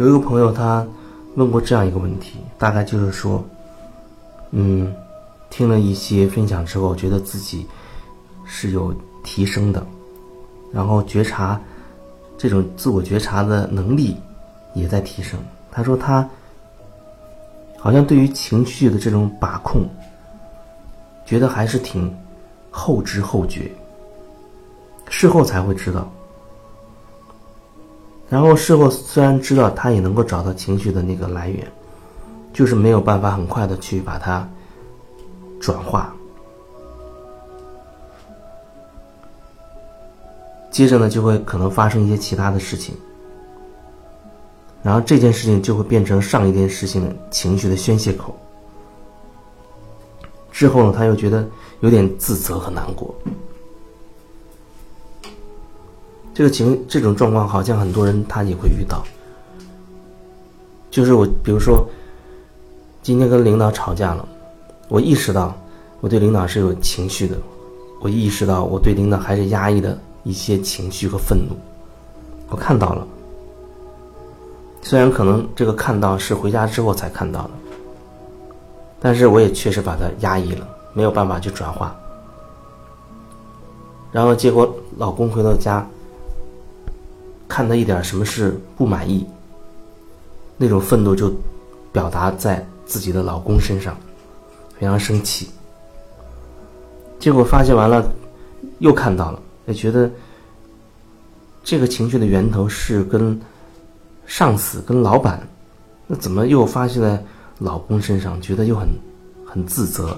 有一个朋友他问过这样一个问题，大概就是说，嗯，听了一些分享之后，觉得自己是有提升的，然后觉察这种自我觉察的能力也在提升。他说他好像对于情绪的这种把控，觉得还是挺后知后觉，事后才会知道。然后事后虽然知道他也能够找到情绪的那个来源，就是没有办法很快的去把它转化。接着呢，就会可能发生一些其他的事情，然后这件事情就会变成上一件事情情绪的宣泄口。之后呢，他又觉得有点自责和难过。这个情这种状况，好像很多人他也会遇到。就是我，比如说，今天跟领导吵架了，我意识到我对领导是有情绪的，我意识到我对领导还是压抑的一些情绪和愤怒，我看到了。虽然可能这个看到是回家之后才看到的，但是我也确实把它压抑了，没有办法去转化。然后结果老公回到家。看到一点什么事不满意，那种愤怒就表达在自己的老公身上，非常生气。结果发泄完了，又看到了，也觉得这个情绪的源头是跟上司、跟老板，那怎么又发泄在老公身上？觉得又很很自责，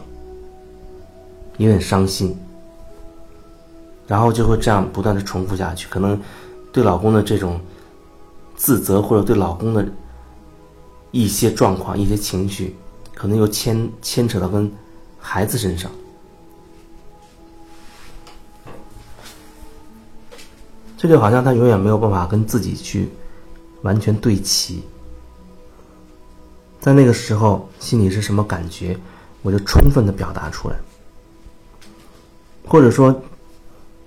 也很伤心，然后就会这样不断的重复下去，可能。对老公的这种自责，或者对老公的一些状况、一些情绪，可能又牵牵扯到跟孩子身上，这就好像他永远没有办法跟自己去完全对齐。在那个时候，心里是什么感觉，我就充分的表达出来，或者说。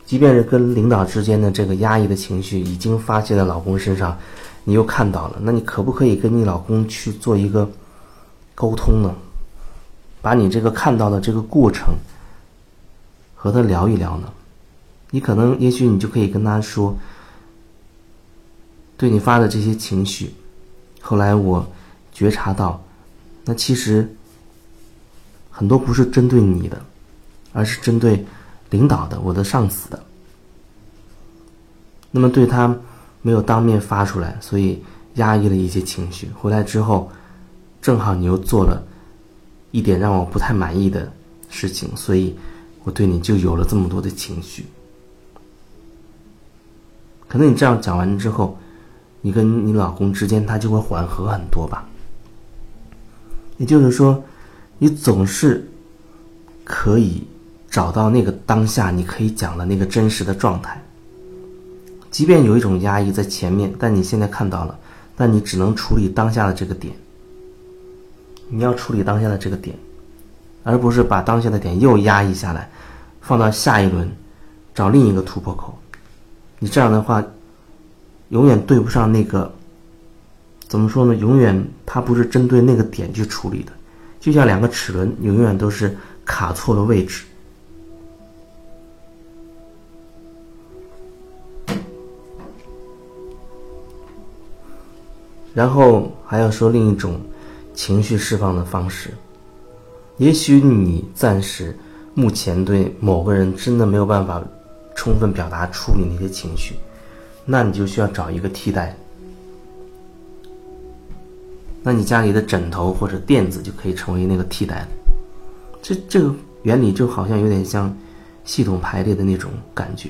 即便是跟领导之间的这个压抑的情绪已经发泄在老公身上，你又看到了，那你可不可以跟你老公去做一个沟通呢？把你这个看到的这个过程和他聊一聊呢？你可能也许你就可以跟他说，对你发的这些情绪，后来我觉察到，那其实很多不是针对你的，而是针对。领导的，我的上司的，那么对他没有当面发出来，所以压抑了一些情绪。回来之后，正好你又做了一点让我不太满意的事情，所以我对你就有了这么多的情绪。可能你这样讲完之后，你跟你老公之间他就会缓和很多吧。也就是说，你总是可以。找到那个当下你可以讲的那个真实的状态，即便有一种压抑在前面，但你现在看到了，但你只能处理当下的这个点。你要处理当下的这个点，而不是把当下的点又压抑下来，放到下一轮找另一个突破口。你这样的话，永远对不上那个，怎么说呢？永远它不是针对那个点去处理的，就像两个齿轮永远都是卡错了位置。然后还要说另一种情绪释放的方式。也许你暂时目前对某个人真的没有办法充分表达出你那些情绪，那你就需要找一个替代。那你家里的枕头或者垫子就可以成为那个替代。这这个原理就好像有点像系统排列的那种感觉，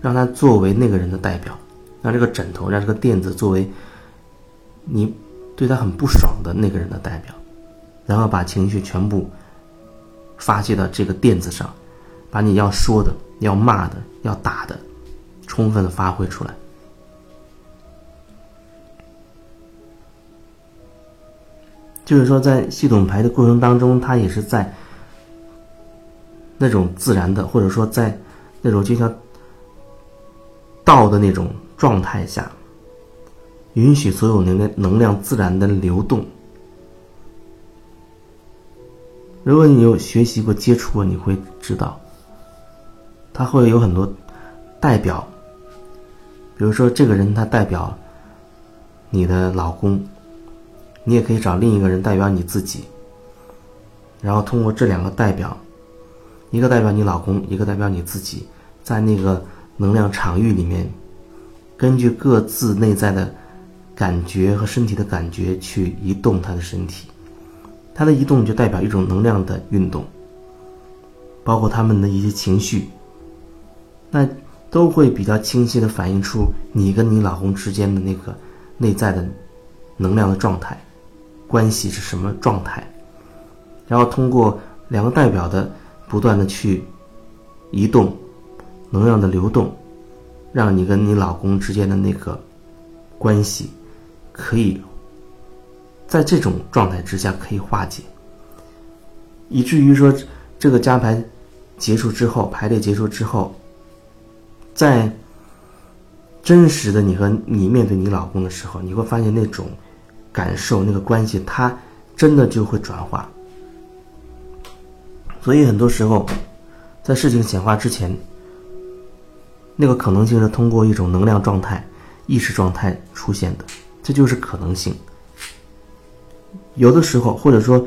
让它作为那个人的代表，让这个枕头，让这个垫子作为。你对他很不爽的那个人的代表，然后把情绪全部发泄到这个垫子上，把你要说的、要骂的、要打的，充分的发挥出来。就是说，在系统排的过程当中，它也是在那种自然的，或者说在那种就像道的那种状态下。允许所有能量能量自然的流动。如果你有学习过、接触过，你会知道，它会有很多代表。比如说，这个人他代表你的老公，你也可以找另一个人代表你自己，然后通过这两个代表，一个代表你老公，一个代表你自己，在那个能量场域里面，根据各自内在的感觉和身体的感觉去移动他的身体。它的移动就代表一种能量的运动，包括他们的一些情绪，那都会比较清晰的反映出你跟你老公之间的那个内在的能量的状态，关系是什么状态，然后通过两个代表的不断的去移动，能量的流动，让你跟你老公之间的那个关系可以。在这种状态之下可以化解，以至于说这个加排结束之后，排列结束之后，在真实的你和你面对你老公的时候，你会发现那种感受、那个关系，它真的就会转化。所以很多时候，在事情显化之前，那个可能性是通过一种能量状态、意识状态出现的，这就是可能性。有的时候，或者说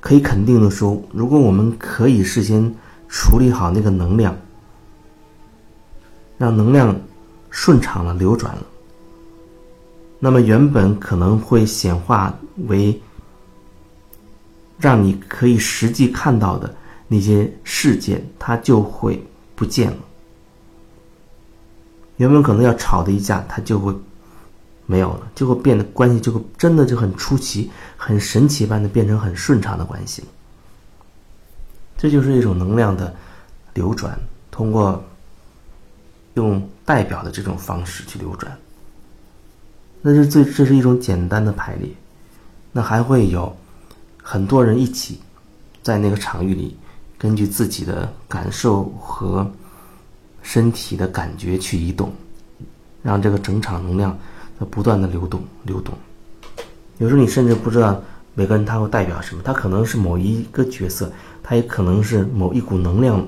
可以肯定的说，如果我们可以事先处理好那个能量，让能量顺畅了、流转了，那么原本可能会显化为让你可以实际看到的那些事件，它就会不见了。原本可能要吵的一架，它就会。没有了，就会变得关系就会真的就很出奇、很神奇般的变成很顺畅的关系。这就是一种能量的流转，通过用代表的这种方式去流转。那是最这是一种简单的排列，那还会有很多人一起在那个场域里，根据自己的感受和身体的感觉去移动，让这个整场能量。不断的流动，流动。有时候你甚至不知道每个人他会代表什么，他可能是某一个角色，他也可能是某一股能量，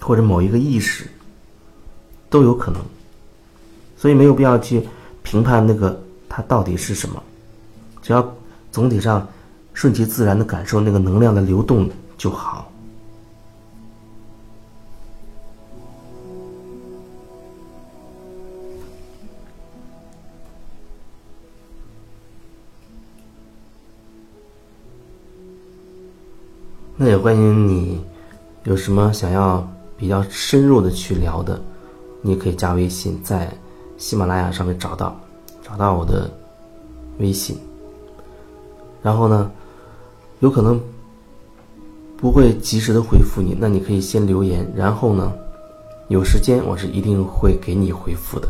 或者某一个意识，都有可能。所以没有必要去评判那个它到底是什么，只要总体上顺其自然的感受那个能量的流动就好。那也欢迎你，有什么想要比较深入的去聊的，你也可以加微信，在喜马拉雅上面找到，找到我的微信。然后呢，有可能不会及时的回复你，那你可以先留言，然后呢，有时间我是一定会给你回复的。